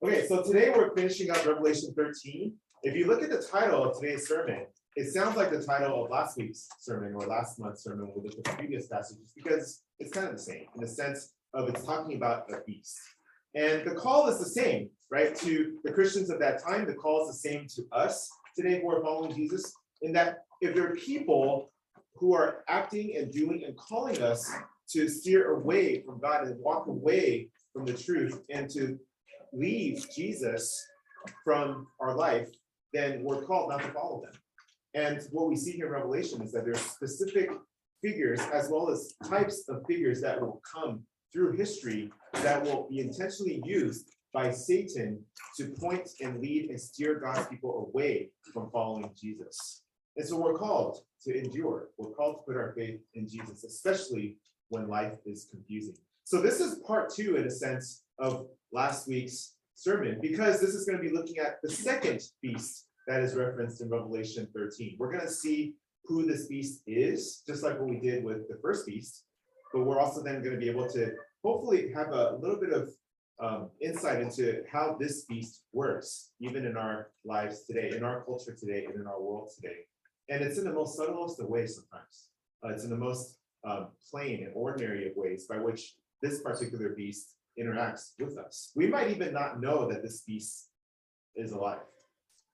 Okay, so today we're finishing up Revelation thirteen. If you look at the title of today's sermon, it sounds like the title of last week's sermon or last month's sermon at the previous passages because it's kind of the same in the sense of it's talking about a beast. And the call is the same, right? To the Christians of that time, the call is the same to us today who are following Jesus, in that if there are people who are acting and doing and calling us to steer away from God and walk away from the truth and to leave Jesus from our life, then we're called not to follow them. And what we see here in Revelation is that there's specific figures as well as types of figures that will come through history that will be intentionally used by Satan to point and lead and steer God's people away from following Jesus. And so we're called to endure. We're called to put our faith in Jesus, especially when life is confusing. So this is part two, in a sense, of last week's sermon, because this is going to be looking at the second beast that is referenced in Revelation 13. We're going to see who this beast is, just like what we did with the first beast. But we're also then going to be able to hopefully have a little bit of um, insight into how this beast works, even in our lives today, in our culture today, and in our world today. And it's in the most subtlest of ways sometimes. Uh, it's in the most um, plain and ordinary of ways by which this particular beast interacts with us. We might even not know that this beast is alive.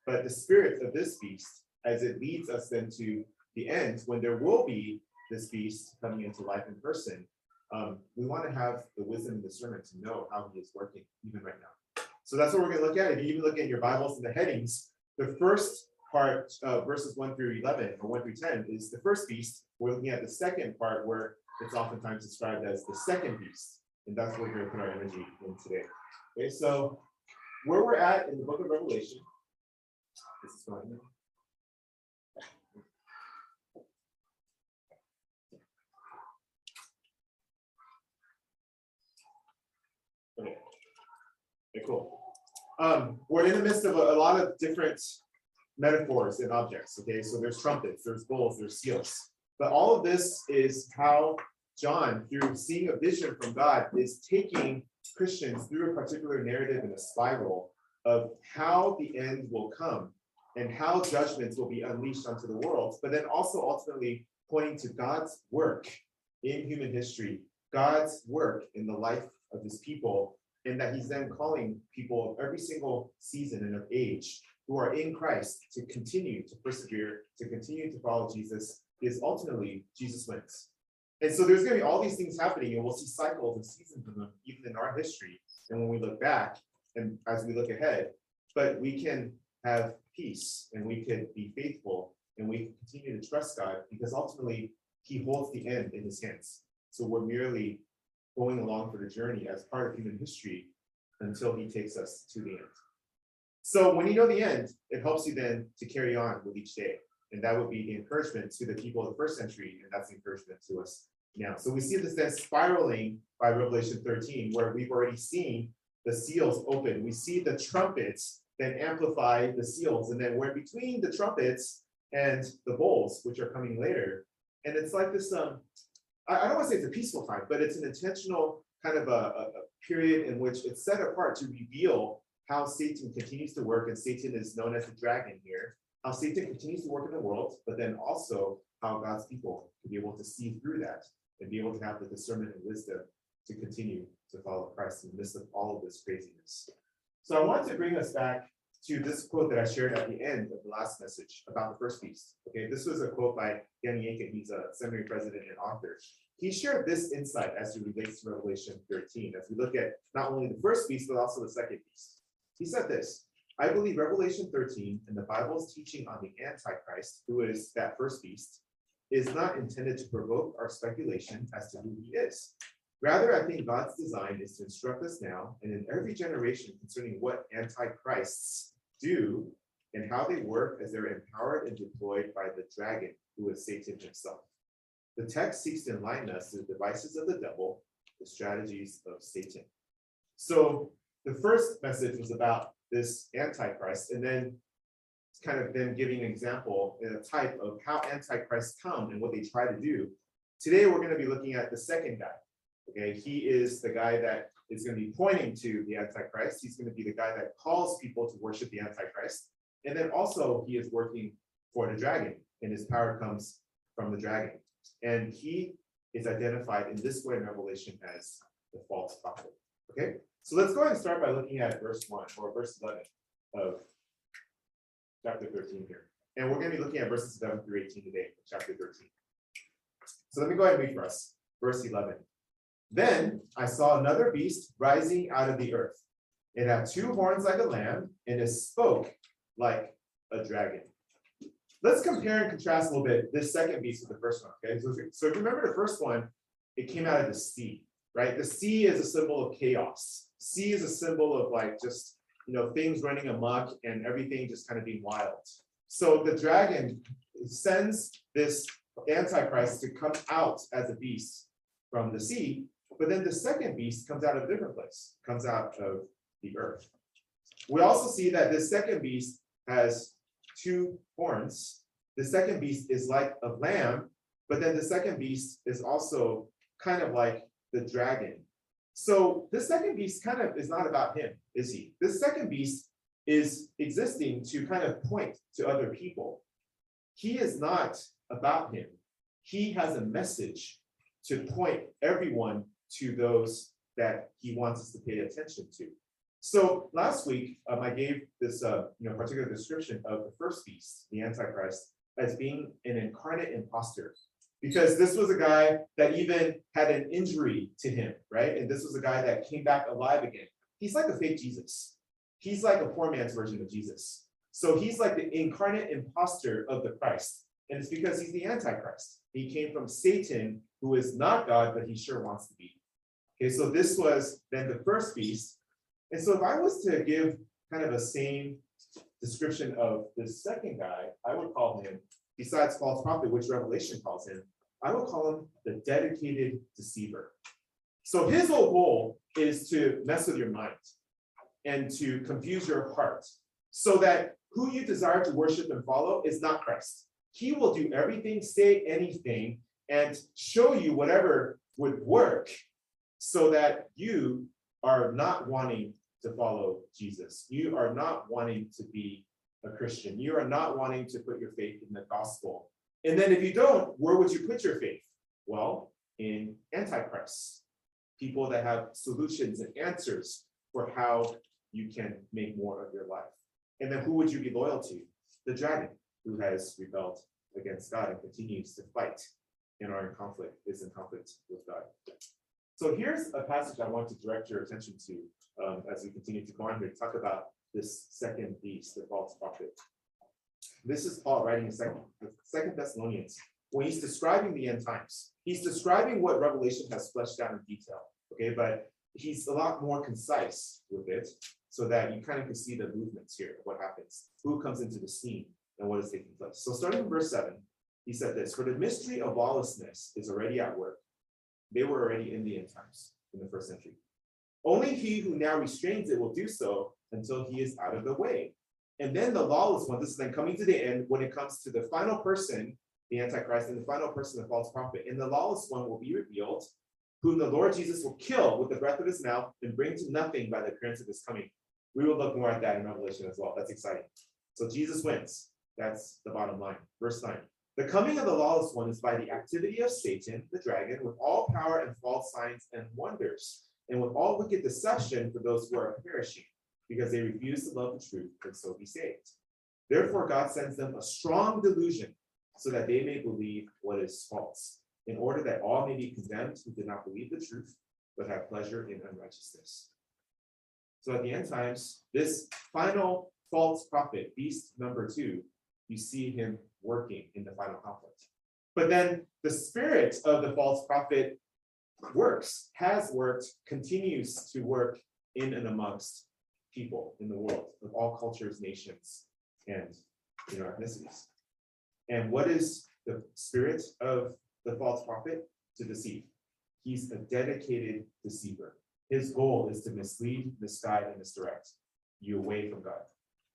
But the spirit of this beast, as it leads us then to the end, when there will be this beast coming into life in person, um, we want to have the wisdom and discernment to know how he is working even right now. So that's what we're going to look at. If you even look at your Bibles and the headings, the first part, uh, verses 1 through 11 or 1 through 10, is the first beast. We're looking at the second part where it's oftentimes described as the second beast. And that's what we're going to put our energy in today. Okay, so where we're at in the book of Revelation. This is fine. Okay. Okay, cool. Um, we're in the midst of a, a lot of different metaphors and objects. Okay, so there's trumpets, there's bowls, there's seals. But all of this is how John, through seeing a vision from God, is taking Christians through a particular narrative and a spiral of how the end will come and how judgments will be unleashed onto the world, but then also ultimately pointing to God's work in human history, God's work in the life of his people, and that he's then calling people of every single season and of age who are in Christ to continue to persevere, to continue to follow Jesus, is ultimately Jesus wins. And so there's going to be all these things happening, and we'll see cycles and seasons of them even in our history. And when we look back and as we look ahead, but we can have peace and we can be faithful and we can continue to trust God because ultimately He holds the end in His hands. So we're merely going along for the journey as part of human history until He takes us to the end. So when you know the end, it helps you then to carry on with each day. And that would be the encouragement to the people of the first century, and that's the encouragement to us now. So we see this then spiraling by Revelation 13, where we've already seen the seals open. We see the trumpets then amplify the seals, and then we're between the trumpets and the bowls, which are coming later. And it's like this, um, I, don't want to say it's a peaceful time, but it's an intentional kind of a, a, a period in which it's set apart to reveal how Satan continues to work, and Satan is known as the dragon here, how Satan continues to work in the world, but then also how God's people can be able to see through that and be able to have the discernment and wisdom to continue to follow Christ in the midst of all of this craziness. So I wanted to bring us back to this quote that I shared at the end of the last message about the first beast. Okay, this was a quote by Danny Akin. He's a seminary president and author. He shared this insight as it relates to Revelation 13, as we look at not only the first beast, but also the second beast. He said this I believe Revelation 13 and the Bible's teaching on the Antichrist, who is that first beast, is not intended to provoke our speculation as to who he is. Rather, I think God's design is to instruct us now and in every generation concerning what antichrists do and how they work as they're empowered and deployed by the dragon, who is Satan himself. The text seeks to enlighten us to the devices of the devil, the strategies of Satan. So the first message was about this antichrist, and then kind of then giving an example and a type of how Antichrist come and what they try to do. Today, we're going to be looking at the second guy. Okay, he is the guy that is going to be pointing to the Antichrist. He's going to be the guy that calls people to worship the Antichrist. And then also, he is working for the dragon, and his power comes from the dragon. And he is identified in this way in Revelation as the false prophet. Okay, so let's go ahead and start by looking at verse 1 or verse 11 of chapter 13 here. And we're going to be looking at verses 11 through 18 today, chapter 13. So let me go ahead and read for us. Verse 11. Then I saw another beast rising out of the earth. It had two horns like a lamb, and it spoke like a dragon. Let's compare and contrast a little bit this second beast with the first one. Okay, so if you remember the first one, it came out of the sea, right? The sea is a symbol of chaos. Sea is a symbol of like just you know things running amok and everything just kind of being wild. So the dragon sends this antichrist to come out as a beast from the sea, but then the second beast comes out of a different place, comes out of the earth. We also see that this second beast has two horns. The second beast is like a lamb, but then the second beast is also kind of like the dragon. So this second beast kind of is not about him, is he? This second beast is existing to kind of point to other people. He is not about him. He has a message to point everyone to those that he wants us to pay attention to. So last week, um, I gave this uh, you know particular description of the first beast, the Antichrist, as being an incarnate impostor, because this was a guy that even had an injury to him, right? And this was a guy that came back alive again. He's like a fake Jesus. He's like a poor man's version of Jesus. So he's like the incarnate impostor of the Christ. And it's because he's the Antichrist. He came from Satan, who is not God, but he sure wants to be. Okay, so this was then the first beast. And so if I was to give kind of a same description of this second guy, I would call him, besides false prophet, which Revelation calls him, I will call him the dedicated deceiver. So his whole goal is to mess with your mind and to confuse your heart so that who you desire to worship and follow is not Christ. He will do everything, say anything, and show you whatever would work so that you are not wanting to follow Jesus. You are not wanting to be a Christian. You are not wanting to put your faith in the gospel. And then if you don't, where would you put your faith? Well, in antichrist, people that have solutions and answers for how you can make more of your life. And then who would you be loyal to? The dragon who has rebelled against God and continues to fight and are in conflict, is in conflict with God. So here's a passage I want to direct your attention to um, as we continue to go on here talk about this second beast, the false prophet. This is Paul writing in second, second Thessalonians when he's describing the end times. He's describing what Revelation has fleshed out in detail. Okay, but he's a lot more concise with it so that you kind of can see the movements here, what happens, who comes into the scene, and what is taking place. So starting in verse 7, he said this For the mystery of lawlessness is already at work. They were already in the end times in the first century. Only he who now restrains it will do so until he is out of the way. And then the lawless one, this is then coming to the end when it comes to the final person, the Antichrist, and the final person, the false prophet. And the lawless one will be revealed, whom the Lord Jesus will kill with the breath of his mouth and bring to nothing by the appearance of his coming. We will look more at that in Revelation as well. That's exciting. So Jesus wins. That's the bottom line. Verse 9. The coming of the lawless one is by the activity of Satan, the dragon, with all power and false signs and wonders, and with all wicked deception for those who are perishing, because they refuse to love the truth and so be saved. Therefore, God sends them a strong delusion so that they may believe what is false, in order that all may be condemned who did not believe the truth, but have pleasure in unrighteousness. So at the end times, this final false prophet, beast number two, you see him working in the final conflict. But then the spirit of the false prophet works, has worked, continues to work in and amongst people in the world of all cultures, nations, and you know, ethnicities. And what is the spirit of the false prophet? To deceive. He's a dedicated deceiver. His goal is to mislead, misguide, and misdirect you away from God,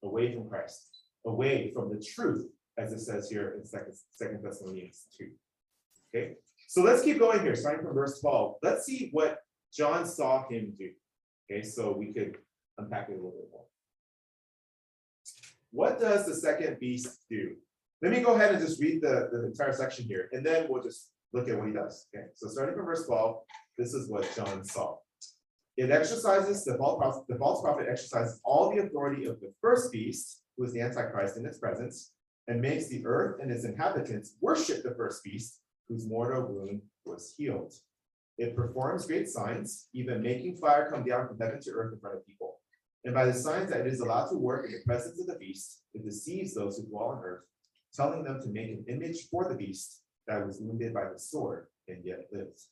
away from Christ, away from the truth, as it says here in Second, Second Thessalonians 2. Okay, so let's keep going here, starting from verse 12. Let's see what John saw him do. Okay, so we could a little bit more. What does the second beast do? Let me go ahead and just read the, the entire section here, and then we'll just look at what he does. Okay, so starting from verse twelve, this is what John saw. It exercises, the false the false prophet exercises all the authority of the first beast, who is the Antichrist in its presence, and makes the earth and its inhabitants worship the first beast, whose mortal wound was healed. It performs great signs, even making fire come down from heaven to earth in front of people. And by the signs that it is allowed to work in the presence of the beast, it deceives those who dwell on earth, telling them to make an image for the beast that was wounded by the sword and yet lives.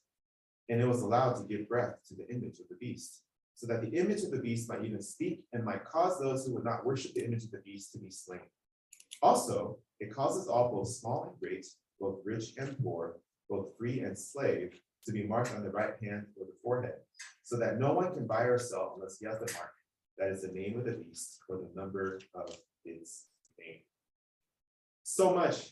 And it was allowed to give breath to the image of the beast, so that the image of the beast might even speak and might cause those who would not worship the image of the beast to be slain. Also, it causes all, both small and great, both rich and poor, both free and slave, to be marked on the right hand or the forehead, so that no one can buy or sell unless he has the mark, that is the name of the beast or the number of its name. So much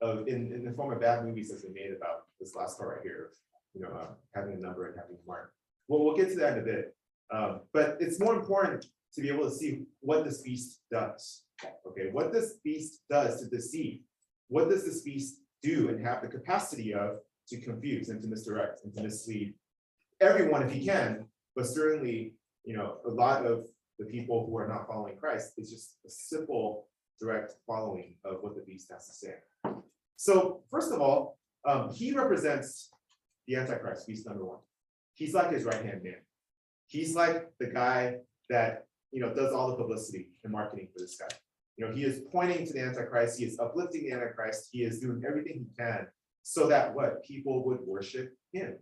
of, in, in the form of bad movies has been made about this last part right here, you know, uh, having a number and having a mark. Well, we'll get to that in a bit. Um, but it's more important to be able to see what this beast does. Okay, what this beast does to deceive. What does this beast do and have the capacity of to confuse and to misdirect and to mislead everyone if he can, but certainly, you know, a lot of the people who are not following Christ is just a simple, direct following of what the beast has to say. So first of all, um, he represents the Antichrist, beast number one. He's like his right hand man. He's like the guy that you know does all the publicity and marketing for this guy. You know, he is pointing to the Antichrist, he is uplifting the Antichrist, he is doing everything he can so that what people would worship him.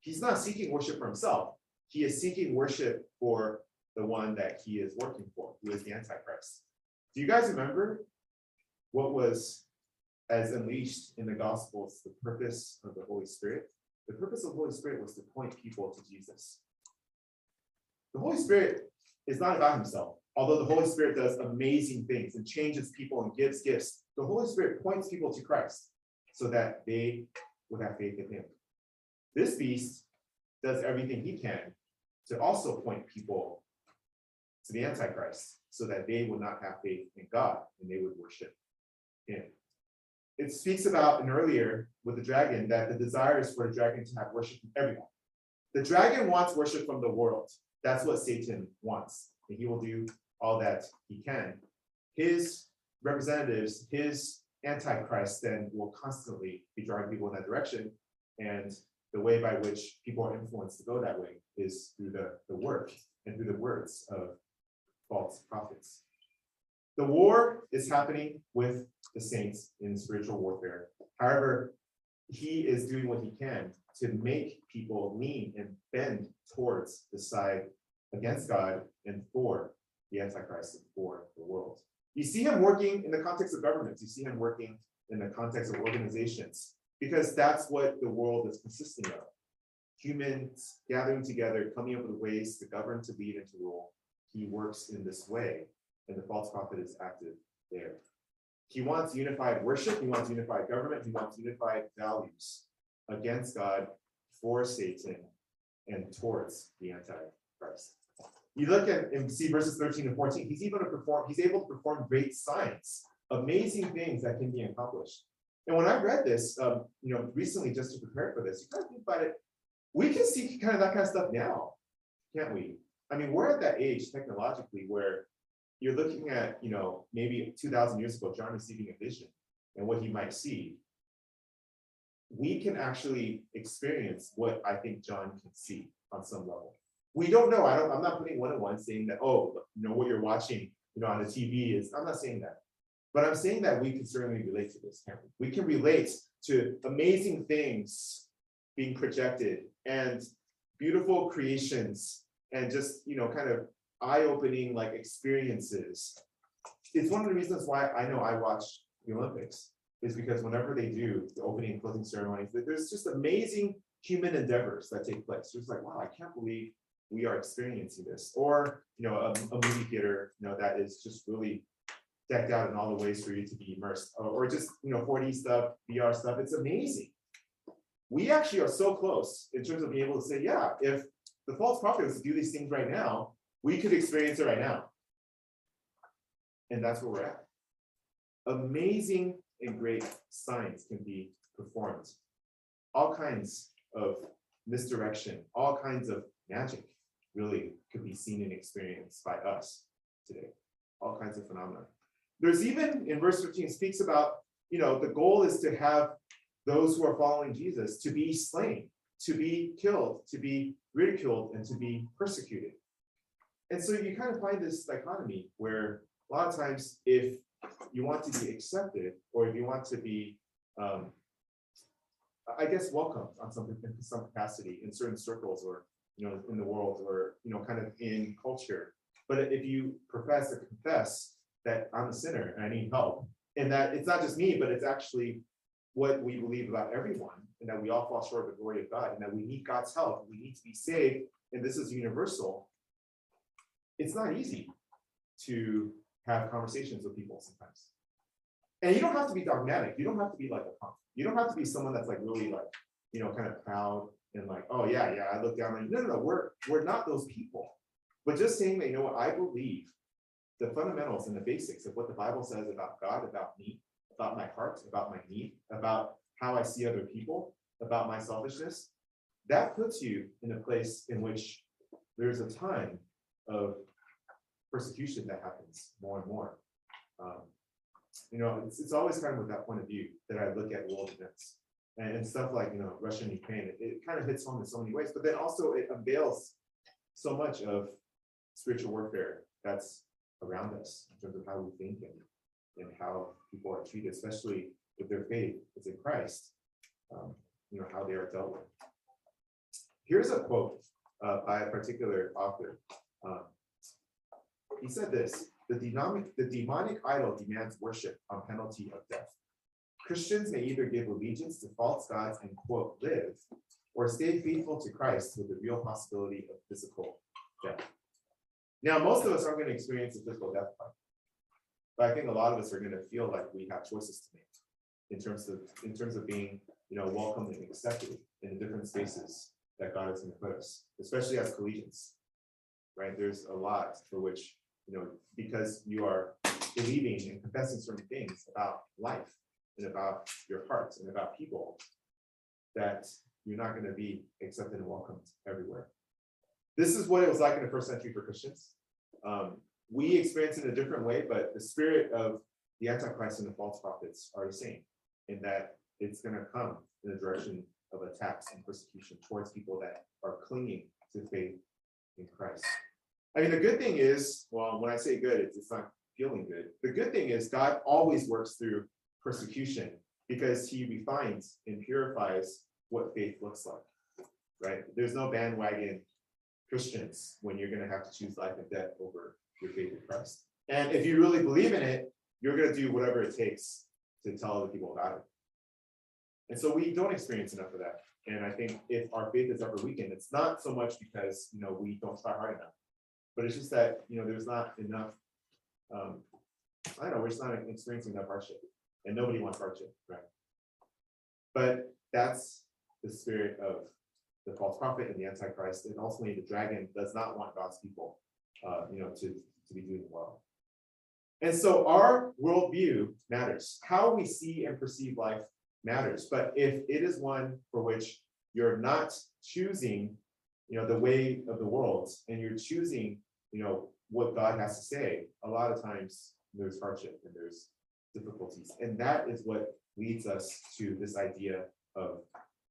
He's not seeking worship for himself, he is seeking worship for the one that he is working for, who is the Antichrist. Do you guys remember what was as unleashed in the Gospels, the purpose of the Holy Spirit? The purpose of the Holy Spirit was to point people to Jesus. The Holy Spirit is not about himself, although the Holy Spirit does amazing things and changes people and gives gifts. The Holy Spirit points people to Christ so that they would have faith in him. This beast does everything he can to also point people to the Antichrist so that they would not have faith in God and they would worship him. It speaks about an earlier with the dragon that the desire is for the dragon to have worship from everyone. The dragon wants worship from the world. That's what Satan wants. And he will do all that he can. His representatives, his antichrist, then will constantly be drawing people in that direction. And the way by which people are influenced to go that way is through the, the work and through the words of false prophets. The war is happening with the saints in spiritual warfare. However, he is doing what he can to make people lean and bend towards the side against God and for the Antichrist and for the world. You see him working in the context of governments, you see him working in the context of organizations, because that's what the world is consisting of. Humans gathering together, coming up with ways to govern, to lead, and to rule. He works in this way, and the false prophet is active there. He wants unified worship, he wants unified government, he wants unified values against God, for Satan, and towards the Antichrist. You look at and see verses 13 and 14, he's even to perform, he's able to perform great signs, amazing things that can be accomplished. And when I read this, um, you know, recently just to prepare for this, you kind of think about it, we can see kind of that kind of stuff now, can't we? I mean, we're at that age technologically where you're looking at, you know, maybe two thousand years ago, John receiving a vision and what he might see. We can actually experience what I think John can see on some level. We don't know. I don't, I'm not putting one on one saying that, oh, you know, what you're watching, you know, on the TV is, I'm not saying that. But I'm saying that we can certainly relate to this, can't we? We can relate to amazing things being projected and beautiful creations and just, you know, kind of eye-opening like experiences. It's one of the reasons why I know I watch the Olympics is because whenever they do the opening and closing ceremonies, there's just amazing human endeavors that take place. It's like, wow, I can't believe we are experiencing this. Or, you know, a, a movie theater, you know, that is just really decked out in all the ways for you to be immersed, or, or just, you know, 4D stuff, VR stuff. It's amazing. we actually are so close in terms of being able to say, yeah, if the false prophet was to do these things right now, we could experience it right now. And that's where we're at. Amazing and great signs can be performed. All kinds of misdirection, all kinds of magic really could be seen and experienced by us today. All kinds of phenomena. There's even in verse 15 speaks about, you know, the goal is to have those who are following Jesus to be slain, to be killed, to be ridiculed, and to be persecuted. And so you kind of find this dichotomy where a lot of times if you want to be accepted or if you want to be um, I guess welcomed on some in some capacity in certain circles or you know in the world or you know kind of in culture. But if you profess or confess that I'm a sinner and I need help, and that it's not just me, but it's actually what we believe about everyone, and that we all fall short of the glory of God, and that we need God's help, we need to be saved, and this is universal. It's not easy to have conversations with people sometimes. And you don't have to be dogmatic. You don't have to be like a punk. You don't have to be someone that's like really like, you know, kind of proud and like, oh yeah, yeah, I look down on you. No, no, no, we're we're not those people. But just saying that, you know what, I believe the fundamentals and the basics of what the Bible says about God, about me, about my heart, about my need, about how I see other people, about my selfishness, that puts you in a place in which there's a time of persecution that happens more and more. Um, you know, it's, it's always kind of with that point of view that I look at world events. And, and stuff like, you know, Russia and Ukraine, it, it kind of hits home in so many ways, but then also it unveils so much of spiritual warfare that's around us in terms of how we think and, and how people are treated, especially with their faith is in Christ, um, you know, how they are dealt with. Here's a quote uh, by a particular author. Um, he said this, the demonic, the demonic idol demands worship on penalty of death. Christians may either give allegiance to false gods and quote, live, or stay faithful to Christ with the real possibility of physical death. Now, most of us aren't going to experience a physical death, but I think a lot of us are going to feel like we have choices to make in terms of in terms of being, you know, welcomed and accepted in the different spaces that God is going to put us, especially as collegians. Right? There's a lot for which you know, because you are believing and confessing certain things about life and about your heart and about people, that you're not going to be accepted and welcomed everywhere. This is what it was like in the first century for Christians. Um, we experience it in a different way, but the spirit of the Antichrist and the false prophets are the same in that it's going to come in the direction of attacks and persecution towards people that are clinging to faith in Christ. I mean, the good thing is, well, when I say good, it's, it's not feeling good. The good thing is God always works through persecution because he refines and purifies what faith looks like, right? There's no bandwagon Christians when you're going to have to choose life and death over your faith in Christ. And if you really believe in it, you're going to do whatever it takes to tell other people about it. And so we don't experience enough of that. And I think if our faith is ever weakened, it's not so much because you know we don't try hard enough. But it's just that, you know, there's not enough, um, I don't know, we're just not experiencing enough hardship, and nobody wants hardship, right? But that's the spirit of the false prophet and the antichrist, and ultimately the dragon does not want God's people, uh, you know, to, to be doing well. And so our worldview matters. How we see and perceive life matters. But if it is one for which you're not choosing, you know, the way of the world, and you're choosing you know, what God has to say, a lot of times there's hardship and there's difficulties. And that is what leads us to this idea of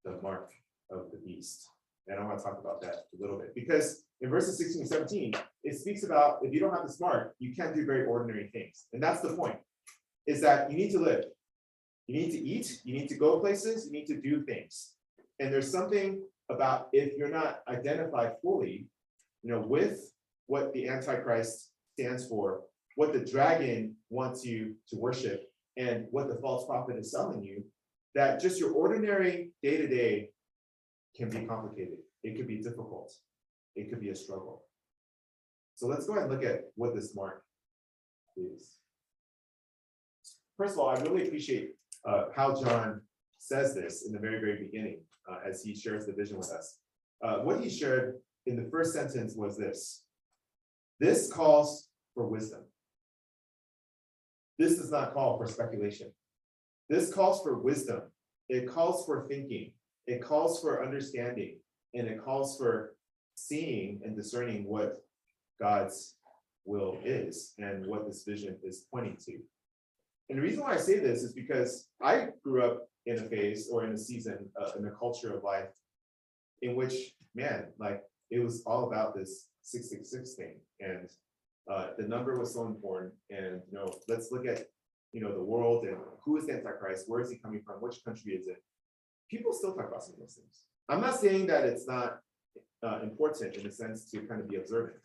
the mark of the beast. And I want to talk about that a little bit because in verses 16 and 17, it speaks about if you don't have the smart, you can't do very ordinary things. And that's the point, is that you need to live. You need to eat, you need to go places, you need to do things. And there's something about if you're not identified fully, you know, with what the Antichrist stands for, what the dragon wants you to worship, and what the false prophet is selling you, that just your ordinary day to day can be complicated. It could be difficult. It could be a struggle. So let's go ahead and look at what this mark is. First of all, I really appreciate uh, how John says this in the very, very beginning. uh, as he shares the vision with us. Uh, what he shared in the first sentence was this. This calls for wisdom. This does not call for speculation. This calls for wisdom. It calls for thinking. It calls for understanding. And it calls for seeing and discerning what God's will is and what this vision is pointing to. And the reason why I say this is because I grew up in a phase or in a season, uh, in a culture of life in which, man, like it was all about this six six six thing, and uh, the number was so important. And you know, let's look at you know the world and who is the Antichrist, where is he coming from, which country is it? People still talk about some of those things. I'm not saying that it's not uh, important in a sense to kind of be observant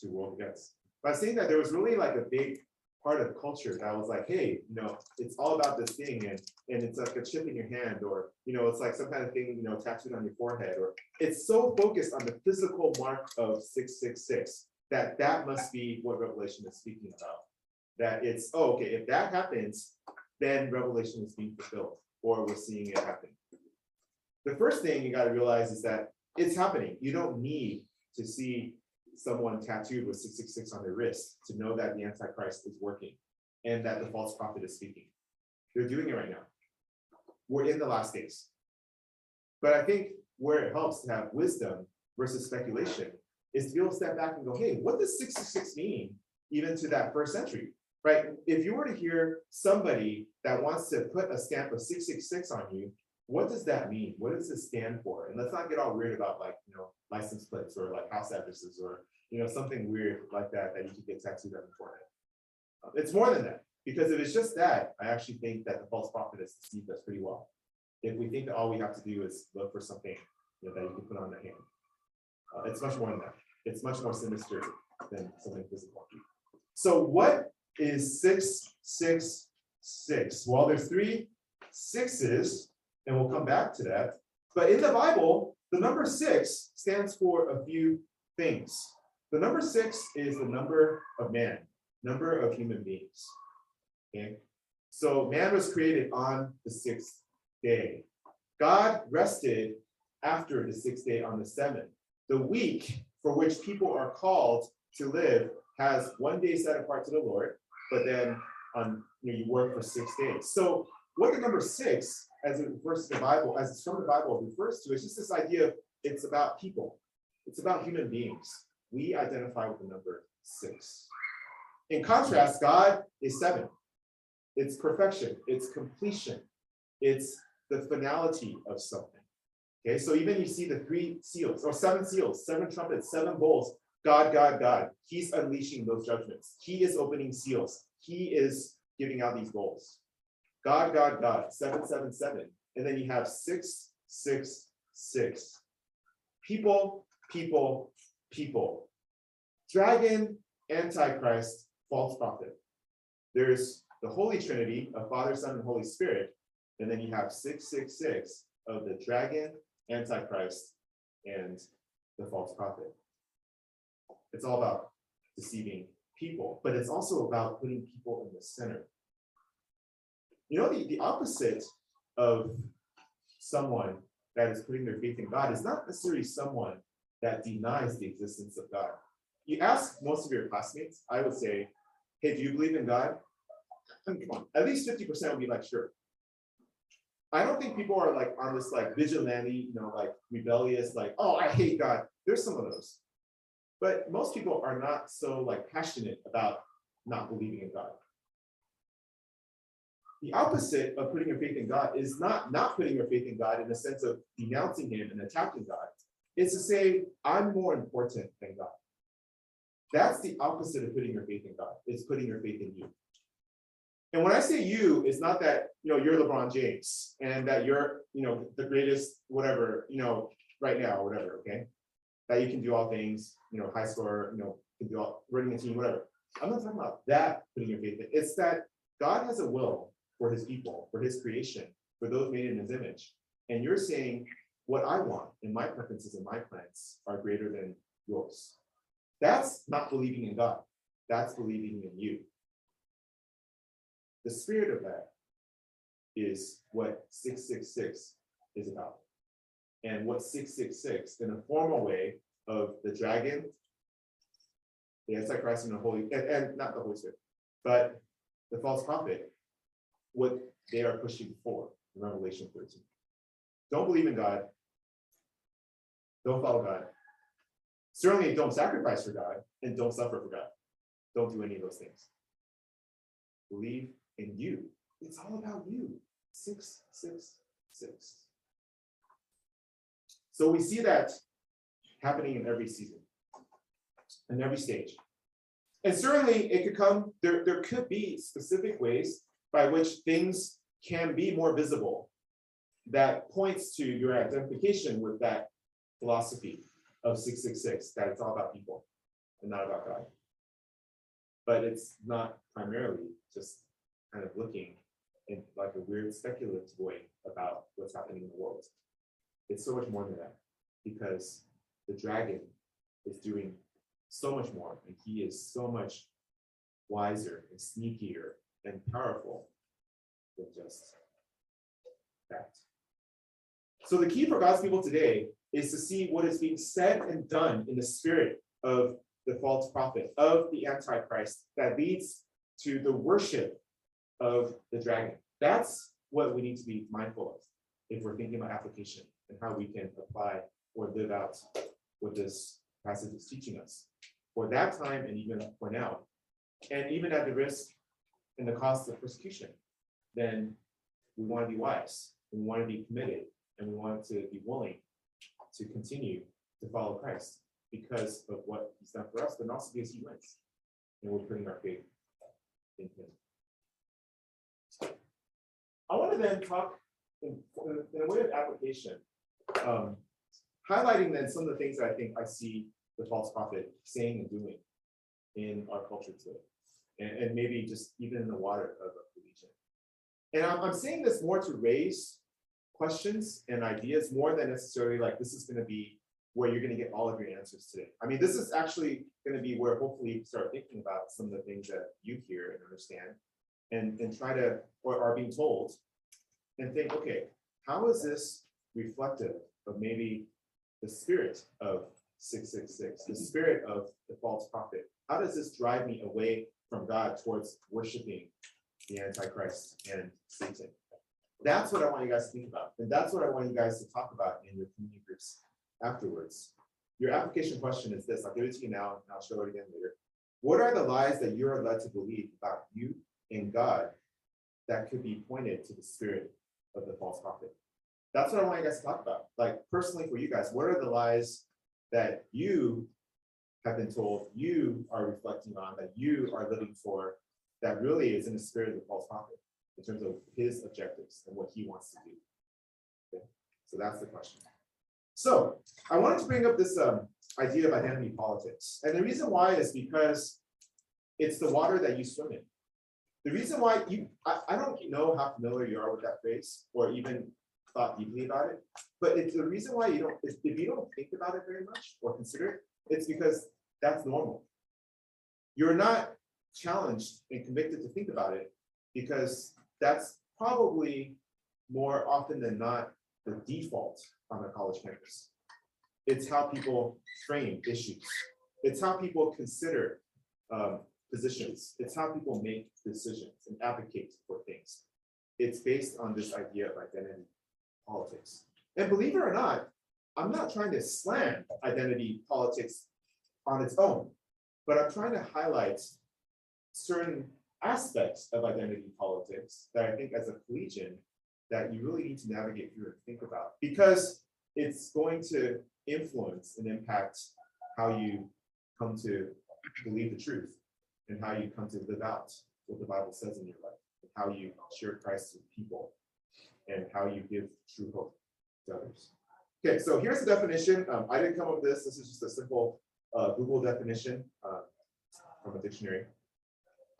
to world events, but I'm saying that there was really like a big part of culture that was like, hey, you know, it's all about this thing and and it's like a chip in your hand or you know, it's like some kind of thing, you know, tattooed on your forehead or it's so focused on the physical mark of 666 that that must be what Revelation is speaking about. That it's, oh, okay, if that happens, then Revelation is being fulfilled or we're seeing it happen. The first thing you got to realize is that it's happening. You don't need to see someone tattooed with 666 on their wrist to know that the Antichrist is working and that the false prophet is speaking. They're doing it right now. We're in the last days. But I think where it helps to have wisdom versus speculation is to be able to step back and go, hey, what does 666 mean even to that first century? Right? If you were to hear somebody that wants to put a stamp of 666 on you, what does that mean? What does it stand for? And let's not get all weird about like, you know, license plates or like house addresses or, you know, something weird like that that you could get tattooed on your forehead. Uh, It's more than that, because if it's just that, I actually think that the false prophet has deceived us pretty well. If we think that all we have to do is look for something, you know, that you can put on the hand. Uh, it's much more than that. It's much more sinister than something physical. So what is six, six, six? Well, there's three sixes, and we'll come back to that. But in the Bible, the number six stands for a few things. The number six is the number of man, number of human beings. Okay, so man was created on the sixth day. God rested after the sixth day on the seventh. The week for which people are called to live has one day set apart to the Lord, but then on you know you work for six days. So what the number six, as it refers to the Bible, as it's from the Bible, refers to is just this idea of it's about people. It's about human beings. We identify with the number six. In contrast, God is seven. It's perfection, it's completion, it's the finality of something. Okay, so even you see the three seals or seven seals, seven trumpets, seven bowls. God, God, God. He's unleashing those judgments. He is opening seals. He is giving out these bowls. God, God, God, seven, seven, seven. And then you have six, six, six. People, people, people. Dragon, Antichrist, false prophet. There's the Holy Trinity of Father, Son, and Holy Spirit. And then you have six, six, six of the dragon, Antichrist, and the false prophet. It's all about deceiving people, but it's also about putting people in the center. You know, the, the opposite of someone that is putting their faith in God is not necessarily someone that denies the existence of God. You ask most of your classmates, I would say, hey, do you believe in God? At least 50% would be like, sure. I don't think people are like on this like vigilante, you know, like rebellious, like, oh, I hate God. There's some of those. But most people are not so like passionate about not believing in God. The opposite of putting your faith in God is not not putting your faith in God in the sense of denouncing him and attacking God. It's to say, I'm more important than God. That's the opposite of putting your faith in God. It's putting your faith in you. And when I say you, it's not that you know you're LeBron James and that you're you know the greatest whatever you know right now whatever. Okay, that you can do all things. You know, high score. You know, can do all running a team, whatever. I'm not talking about that putting your faith in. It's that God has a will for His people, for His creation, for those made in His image, and you're saying what I want and my preferences and my plans are greater than yours. That's not believing in God. That's believing in you. The spirit of that is what 666 is about. and what six six six in a formal way of the dragon, the Antichrist and the Holy, and, and not the Holy Spirit, but the false prophet, what they are pushing for in Revelation thirteen. Don't believe in God. Don't follow God. Certainly don't sacrifice for God and don't suffer for God. Don't do any of those things. Believe in you. It's all about you. Six, six, six. So we see that happening in every season, in every stage. And certainly it could come, there, there could be specific ways by which things can be more visible that points to your identification with that philosophy of six, six, six, that it's all about people and not about God. But it's not primarily just kind of looking in like a weird speculative way about what's happening in the world. It's so much more than that, because the dragon is doing so much more, and he is so much wiser and sneakier and powerful than just that. So the key for God's people today is to see what is being said and done in the spirit of the false prophet, of the Antichrist, that leads to the worship of the dragon. That's what we need to be mindful of if we're thinking about application and how we can apply or live out what this passage is teaching us for that time and even for now. And even at the risk and the cost of persecution, then we want to be wise, we want to be committed, and we want to be willing to continue to follow Christ because of what he's done for us, but also because he wins. And we're putting our faith in him. I want to then talk in, in a way of application, um, highlighting then some of the things that I think I see the false prophet saying and doing in our culture today. And, and maybe just even in the water of a religion. And I'm, I'm saying this more to raise questions and ideas more than necessarily like this is going to be where you're going to get all of your answers today. I mean, this is actually going to be where hopefully you start thinking about some of the things that you hear and understand and, and try to, or are being told and think, okay, how is this reflective of maybe the spirit of 666, the spirit of the false prophet? How does this drive me away from God towards worshiping the Antichrist and Satan? That's what I want you guys to think about. And that's what I want you guys to talk about in your community groups afterwards. Your application question is this, I'll give it to you now, and I'll show it again later. What are the lies that you are led to believe about you and God that could be pointed to the spirit of the false prophet? That's what I want you guys to talk about. Like personally for you guys, what are the lies that you have been told you are reflecting on, that you are living for, that really is in the spirit of false prophet in terms of his objectives and what he wants to do? Okay, So that's the question. So I wanted to bring up this um, idea of identity politics. And the reason why is because it's the water that you swim in. The reason why you, I, I don't know how familiar you are with that phrase or even thought deeply about it. But it's the reason why you don't, if, if you don't think about it very much or consider it, it's because that's normal. You're not challenged and convicted to think about it because that's probably more often than not the default on a college campus. It's how people frame issues. It's how people consider um, positions. It's how people make decisions and advocate for things. It's based on this idea of identity politics. And believe it or not, I'm not trying to slam identity politics on its own, but I'm trying to highlight certain aspects of identity politics that I think as a collegian that you really need to navigate through and think about because it's going to influence and impact how you come to believe the truth and how you come to live out what the Bible says in your life, how you share Christ with people, and how you give true hope to others. Okay, so here's the definition. Um, I didn't come up with this. This is just a simple uh, Google definition uh, from a dictionary.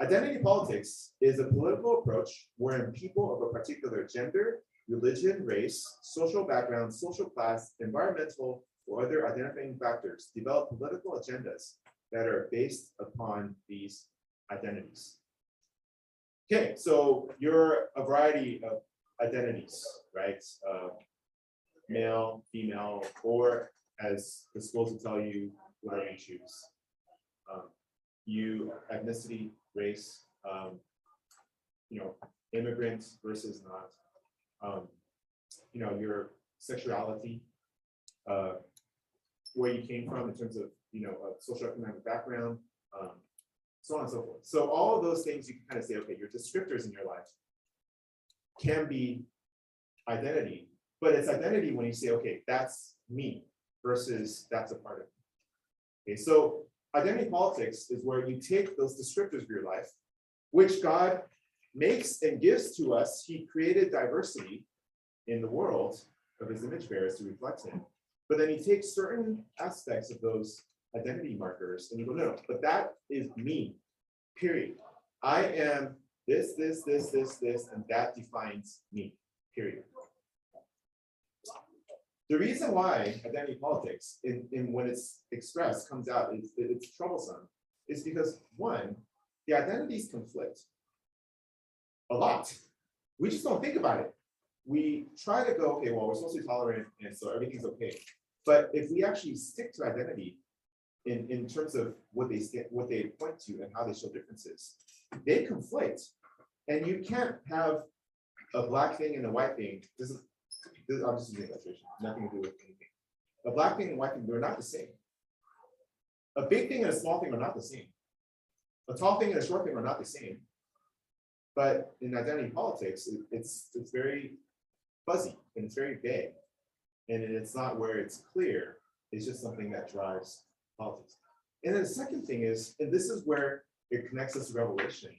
Identity politics is a political approach wherein people of a particular gender, religion, race, social background, social class, environmental, or other identifying factors develop political agendas that are based upon these identities. Okay, so you're a variety of identities, right? Uh, male, female, or as the schools will tell you, whatever you choose. Um, You, ethnicity, race, um, you know, immigrants versus not. um, You know, your sexuality, uh, where you came from in terms of, you know, uh, socioeconomic background, um, so on and so forth. So all of those things you can kind of say, okay, your descriptors in your life can be identity, but it's identity when you say, okay, that's me versus that's a part of me. Okay, so identity politics is where you take those descriptors of your life, which God makes and gives to us. He created diversity in the world of his image bearers to reflect him. But then he takes certain aspects of those identity markers and you go, no, no, but that is me, period. I am this, this, this, this, this, and that defines me, period. The reason why identity politics, in, in when it's expressed, comes out, is it's troublesome, is because one, the identities conflict a lot. We just don't think about it. We try to go, okay, well, we're supposed to be tolerant, and so everything's okay. But if we actually stick to identity in, in terms of what they stand, what they point to and how they show differences, they conflict. And you can't have a black thing and a white thing. This is, this, I'm just using illustration, nothing to do with anything. A black thing and white thing, they're not the same. A big thing and a small thing are not the same. A tall thing and a short thing are not the same. But in identity politics, it- it's, it's very fuzzy and it's very vague. And it's not where it's clear, it's just something that drives politics. And then the second thing is, and this is where it connects us to Revelation.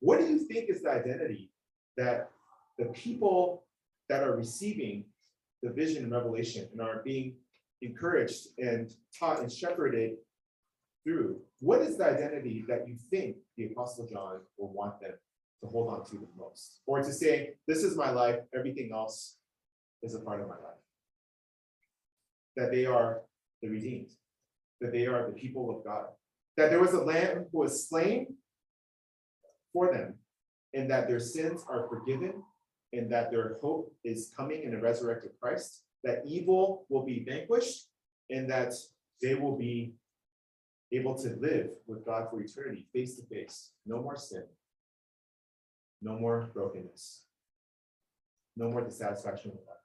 What do you think is the identity that the people that are receiving the vision and Revelation and are being encouraged and taught and shepherded through? What is the identity that you think the Apostle John will want them to hold on to the most? Or to say, this is my life, everything else is a part of my life? That they are the redeemed, that they are the people of God, that there was a lamb who was slain for them, and that their sins are forgiven, and that their hope is coming in a resurrected Christ, that evil will be vanquished, and that they will be able to live with God for eternity, face to face, no more sin, no more brokenness, no more dissatisfaction with life.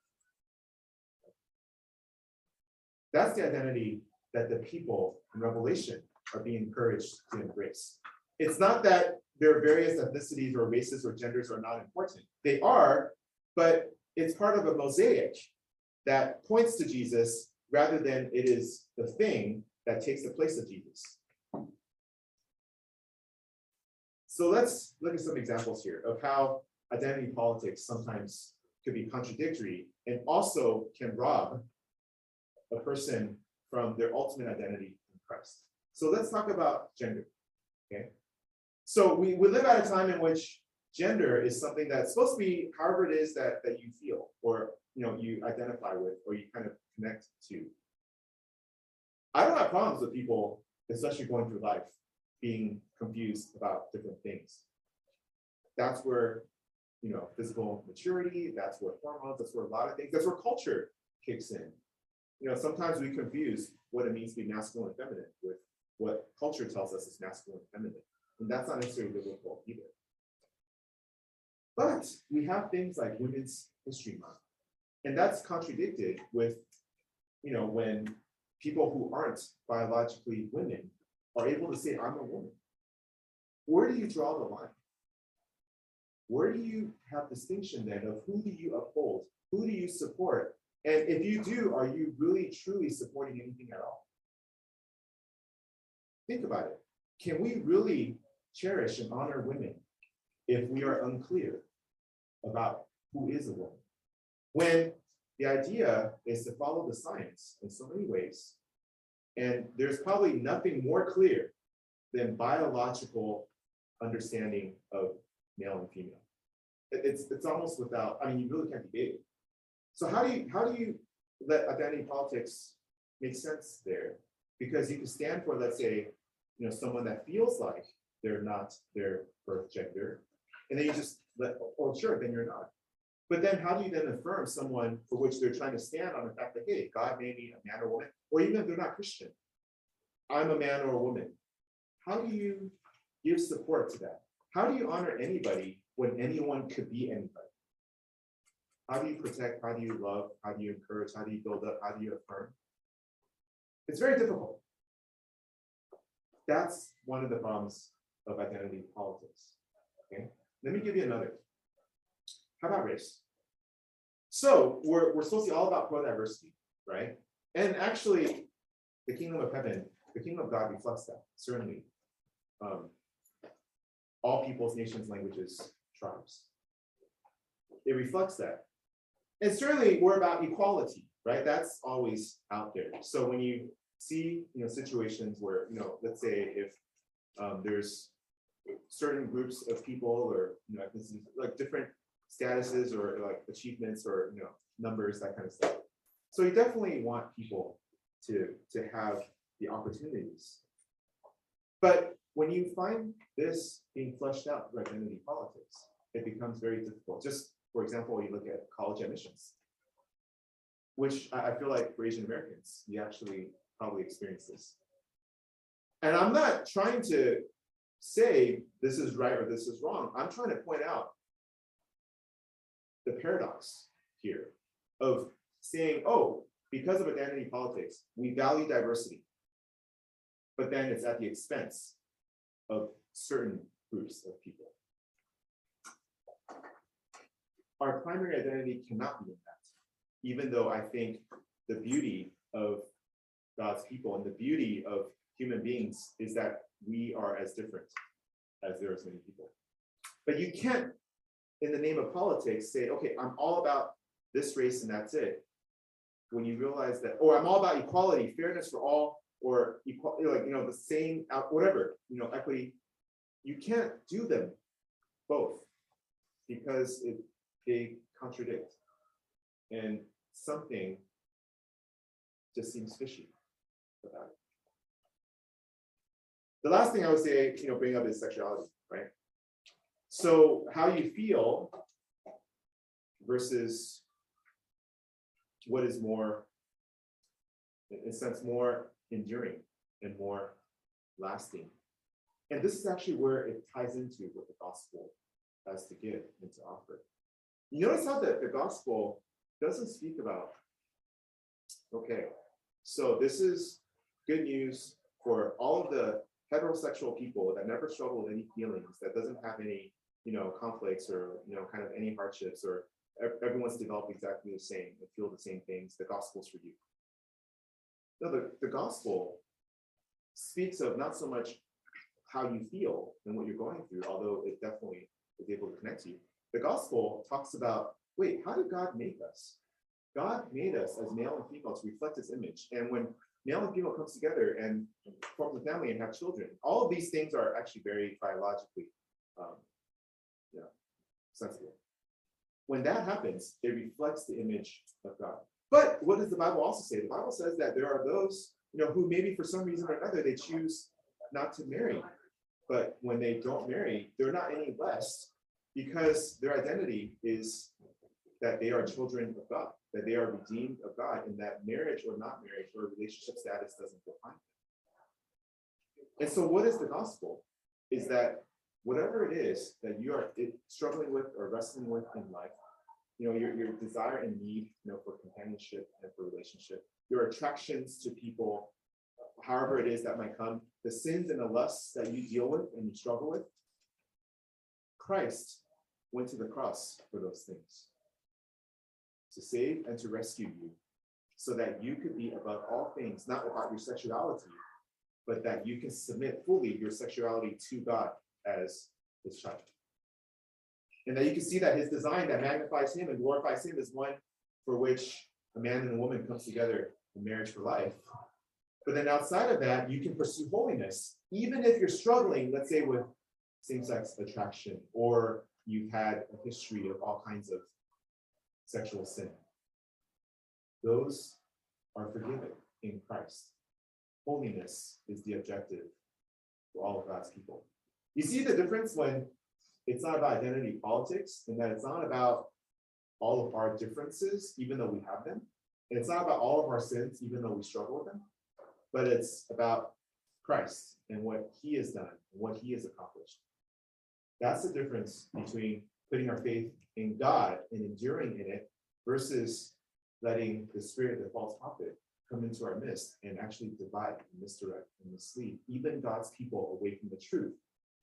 That's the identity that the people in Revelation are being encouraged to embrace. It's not that their various ethnicities or races or genders are not important. They are, but it's part of a mosaic that points to Jesus rather than it is the thing that takes the place of Jesus. So let's look at some examples here of how identity politics sometimes could be contradictory and also can rob a person from their ultimate identity in Christ. So let's talk about gender. Okay. So we, we live at a time in which gender is something that's supposed to be however it is that, that you feel or you know you identify with or you kind of connect to. I don't have problems with people, especially going through life, being confused about different things. That's where, you know, physical maturity, that's where hormones, that's where a lot of things, that's where culture kicks in. You know, sometimes we confuse what it means to be masculine and feminine with what culture tells us is masculine and feminine. And that's not necessarily biblical either. But we have things like Women's History Month. And that's contradicted with, you know, when people who aren't biologically women are able to say, I'm a woman. Where do you draw the line? Where do you have distinction then of who do you uphold? Who do you support? And if you do, are you really truly supporting anything at all? Think about it. Can we really cherish and honor women if we are unclear about who is a woman? When the idea is to follow the science in so many ways, and there's probably nothing more clear than biological understanding of male and female. It's, it's almost without, I mean, you really can't debate it. So how do you, how do you let identity politics make sense there? Because you can stand for, let's say, you know, someone that feels like they're not their birth gender, and then you just let, oh, sure, then you're not. But then how do you then affirm someone for which they're trying to stand on the fact that, hey, God made me a man or woman, or even if they're not Christian, I'm a man or a woman. How do you give support to that? How do you honor anybody when anyone could be anybody? How do you protect? How do you love? How do you encourage? How do you build up? How do you affirm? It's very difficult. That's one of the problems of identity politics. Okay, let me give you another. How about race? So we're, we're supposed to be all about pro-diversity, right? And actually, the kingdom of heaven, the kingdom of God reflects that, certainly. Um, all peoples, nations, languages, tribes. It reflects that. And certainly, we're about equality, right? That's always out there. So when you see, you know, situations where, you know, let's say if um, there's certain groups of people or, you know, like different statuses or like achievements or, you know, numbers, that kind of stuff. So you definitely want people to, to have the opportunities. But when you find this being fleshed out through identity politics, it becomes very difficult. Just for example, you look at college admissions, which I feel like for Asian Americans, you actually probably experience this. And I'm not trying to say this is right or this is wrong. I'm trying to point out the paradox here of saying, oh, because of identity politics, we value diversity. But then it's at the expense of certain groups of people. Our primary identity cannot be in that, even though I think the beauty of God's people and the beauty of human beings is that we are as different as there are many people. But you can't, in the name of politics, say, okay, I'm all about this race and that's it. When you realize that, or I'm all about equality, fairness for all, or equal, like you know, the same, whatever, you know, equity. You can't do them both because it, they contradict, and something just seems fishy about it. The last thing I would say, you know, bring up is sexuality, right? So how you feel versus what is more, in a sense, more enduring and more lasting. And this is actually where it ties into what the gospel has to give and to offer. You notice how the, the gospel doesn't speak about, okay, so this is good news for all of the heterosexual people that never struggle with any feelings, that doesn't have any, you know, conflicts or, you know, kind of any hardships or everyone's developed exactly the same and feel the same things. The gospel's for you. No, the, the gospel speaks of not so much how you feel and what you're going through, although it definitely is able to connect you. The gospel talks about, wait, how did God make us? God made us as male and female to reflect his image. And when male and female comes together and forms a family and have children, all of these things are actually very biologically um, yeah, sensible. When that happens, it reflects the image of God. But what does the Bible also say? The Bible says that there are those, you know, who maybe for some reason or another they choose not to marry. But when they don't marry, they're not any less because their identity is that they are children of God, that they are redeemed of God, and that marriage or not marriage or relationship status doesn't define them. And so, what is the gospel? Is that whatever it is that you are struggling with or wrestling with in life, you know, your, your desire and need, you know, for companionship and for relationship, your attractions to people, however it is that might come, the sins and the lusts that you deal with and you struggle with, Christ went to the cross for those things to save and to rescue you so that you could be above all things, not about your sexuality, but that you can submit fully your sexuality to God as his child. And that you can see that his design that magnifies him and glorifies him is one for which a man and a woman comes together in marriage for life. But then outside of that, you can pursue holiness, even if you're struggling, let's say, with same sex attraction, or you've had a history of all kinds of sexual sin. Those are forgiven in Christ. Holiness is the objective for all of God's people. You see the difference when it's not about identity politics and that it's not about all of our differences, even though we have them. And it's not about all of our sins, even though we struggle with them, but it's about Christ and what he has done, and what he has accomplished. That's the difference between putting our faith in God and enduring in it versus letting the spirit of the false prophet come into our midst and actually divide and misdirect and mislead even God's people away from the truth,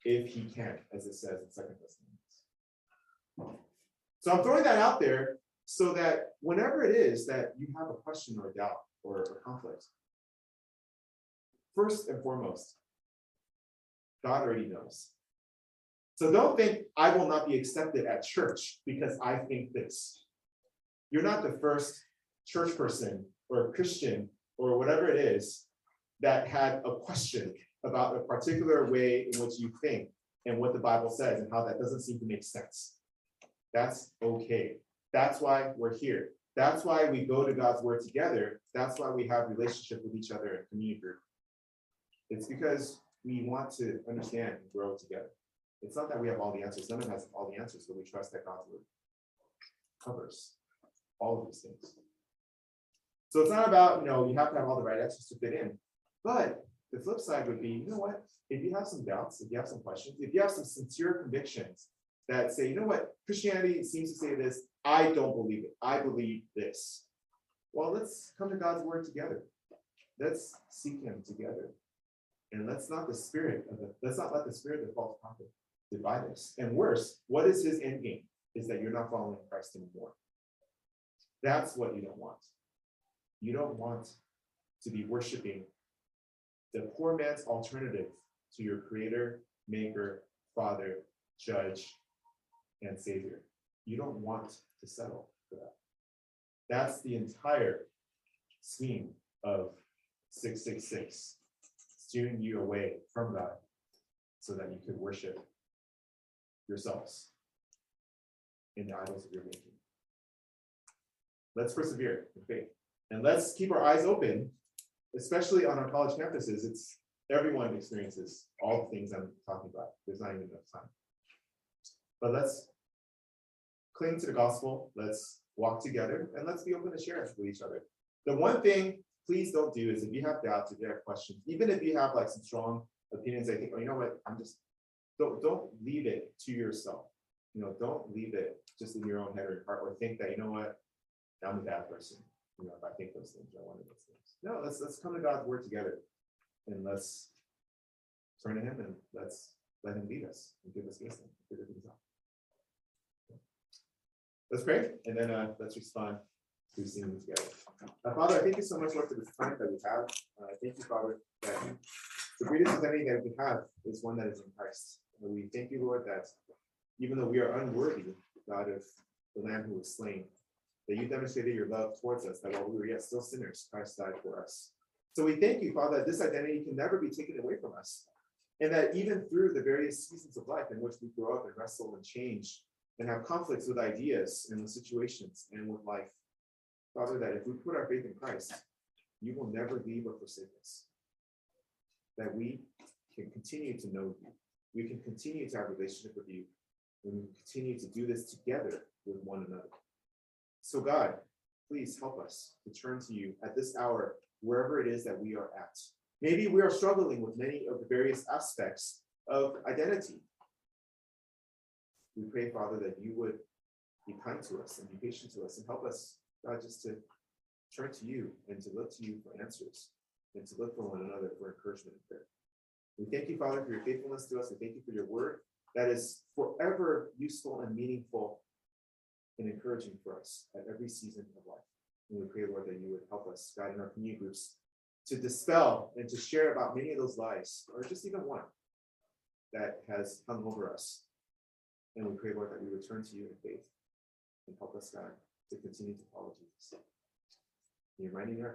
if he can, as it says in Second Thessalonians. So I'm throwing that out there so that whenever it is that you have a question or a doubt or a conflict, first and foremost, God already knows. So don't think I will not be accepted at church because I think this. You're not the first church person or Christian or whatever it is that had a question about a particular way in which you think and what the Bible says and how that doesn't seem to make sense. That's okay. That's why we're here. That's why we go to God's word together. That's why we have relationship with each other in community group. It's because we want to understand and grow together. It's not that we have all the answers. None of us have all the answers, but we trust that God's word covers all of these things. So it's not about, you know, you have to have all the right answers to fit in. But the flip side would be, you know what? If you have some doubts, if you have some questions, if you have some sincere convictions that say, you know what, Christianity seems to say this, I don't believe it. I believe this. Well, let's come to God's word together. Let's seek him together. And let's not the spirit of the, let's not let the spirit of false prophet divide us. And worse, what is his end game? Is that you're not following Christ anymore. That's what you don't want. You don't want to be worshiping the poor man's alternative to your creator, maker, father, judge, and savior. You don't want to settle for that. That's the entire scheme of 666, steering you away from God so that you could worship yourselves in the idols of your making. Let's persevere in faith. And let's keep our eyes open, especially on our college campuses. It's everyone experiences all the things I'm talking about. There's not even enough time. But let's cling to the gospel. Let's walk together and let's be open to share with each other. The one thing, please don't do is if you have doubts, if you have questions, even if you have like some strong opinions, I think, oh, you know what, I'm just don't don't leave it to yourself. You know, don't leave it just in your own head or heart or think that, you know what, I'm a bad person you know, if I think those things one of those things. No, let's let's come to God's word together and let's turn to him and let's let him lead us and give us wisdom, figure things out. Let's pray and then uh, let's respond to singing together. Uh, Father, I thank you so much, Lord, for this time that we have. Uh, thank you, Father, that the greatest identity that we have is one that is in Christ. And we thank you, Lord, that even though we are unworthy, God, of the Lamb who was slain, that you demonstrated your love towards us, that while we were yet still sinners, Christ died for us. So we thank you, Father, that this identity can never be taken away from us. And that even through the various seasons of life in which we grow up and wrestle and change and have conflicts with ideas and with situations and with life, Father, that if we put our faith in Christ, you will never leave or forsake us. That we can continue to know you. We can continue to have relationship with you. And we continue to do this together with one another. So, God, please help us to turn to you at this hour, wherever it is that we are at. Maybe we are struggling with many of the various aspects of identity. We pray, Father, that you would be kind to us and be patient to us and help us, God, just to turn to you and to look to you for answers and to look for one another for encouragement and prayer. We thank you, Father, for your faithfulness to us. We thank you for your word that is forever useful and meaningful and encouraging for us at every season of life. And we pray, Lord, that you would help us, God, in our community groups, to dispel and to share about many of those lies, or just even one that has hung over us. And we pray, Lord, that we return to you in faith and help us, God, to continue to follow Jesus. In your mighty name.